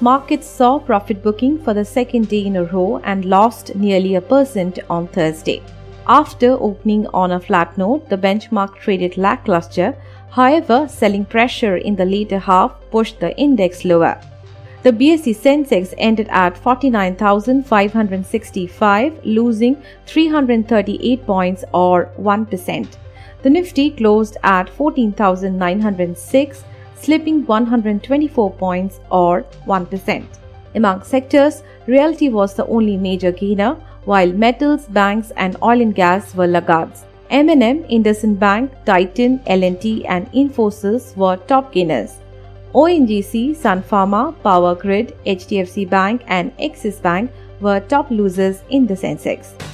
Markets saw profit booking for the second day in a row and lost nearly a percent on Thursday. After opening on a flat note, the benchmark traded lackluster. However, selling pressure in the later half pushed the index lower. The BSE Sensex ended at 49,565, losing 338 points or 1%. The Nifty closed at 14,906, slipping 124 points or 1%. Among sectors, realty was the only major gainer, while metals, banks and oil and gas were laggards. M&M, IndusInd Bank, Titan, L&T and Infosys were top gainers. ONGC, Sun Pharma, Power Grid, HDFC Bank and Axis Bank were top losers in the Sensex.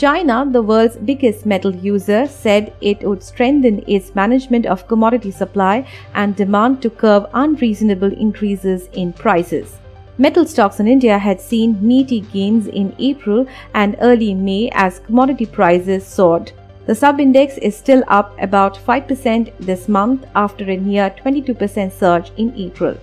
China, the world's biggest metal user, said it would strengthen its management of commodity supply and demand to curb unreasonable increases in prices. Metal stocks in India had seen meaty gains in April and early May as commodity prices soared. The sub-index is still up about 5% this month after a near 22% surge in April.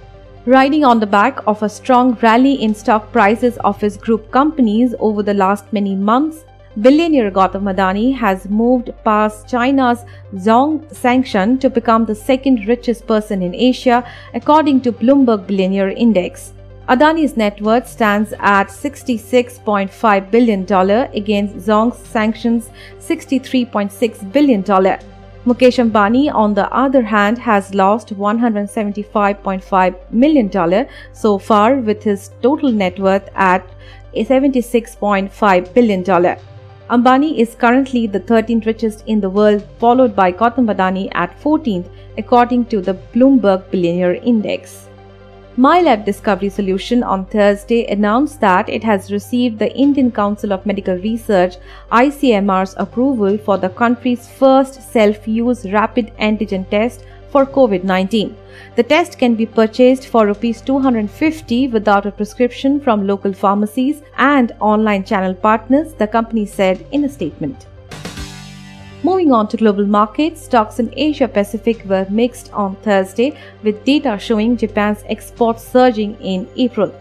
Riding on the back of a strong rally in stock prices of its group companies over the last many months, Billionaire Gautam Adani has moved past China's Zhong Shanshan to become the second richest person in Asia according to Bloomberg Billionaire Index. Adani's net worth stands at $66.5 billion against Zhong Shanshan's $63.6 billion. Mukesh Ambani, on the other hand, has lost $175.5 million so far, with his total net worth at $76.5 billion. Ambani is currently the 13th richest in the world, followed by Gautam Adani at 14th, according to the Bloomberg Billionaire Index. MyLab Discovery Solution on Thursday announced that it has received the Indian Council of Medical Research ICMR's approval for the country's first self-use rapid antigen test for COVID-19. The test can be purchased for Rs 250 without a prescription from local pharmacies and online channel partners, the company said in a statement. Moving on to global markets, stocks in Asia Pacific were mixed on Thursday with data showing Japan's exports surging in April.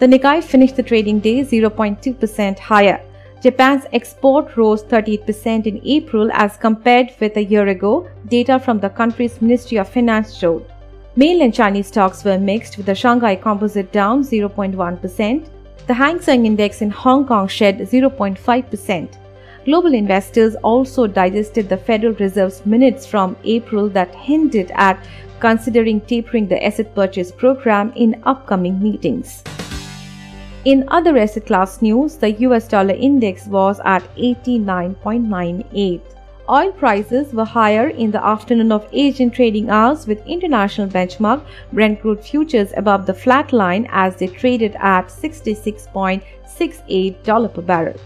The Nikkei finished the trading day 0.2% higher. Japan's export rose 38% in April as compared with a year ago, data from the country's Ministry of Finance showed. Mainland Chinese stocks were mixed with the Shanghai Composite down 0.1%. The Hang Seng Index in Hong Kong shed 0.5%. Global investors also digested the Federal Reserve's minutes from April that hinted at considering tapering the asset purchase program in upcoming meetings. In other asset class news, the US dollar index was at 89.98. Oil prices were higher in the afternoon of Asian trading hours with international benchmark Brent crude futures above the flat line as they traded at $66.68 per barrel.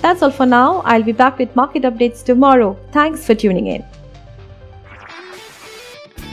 That's all for now. I'll be back with market updates tomorrow. Thanks for tuning in.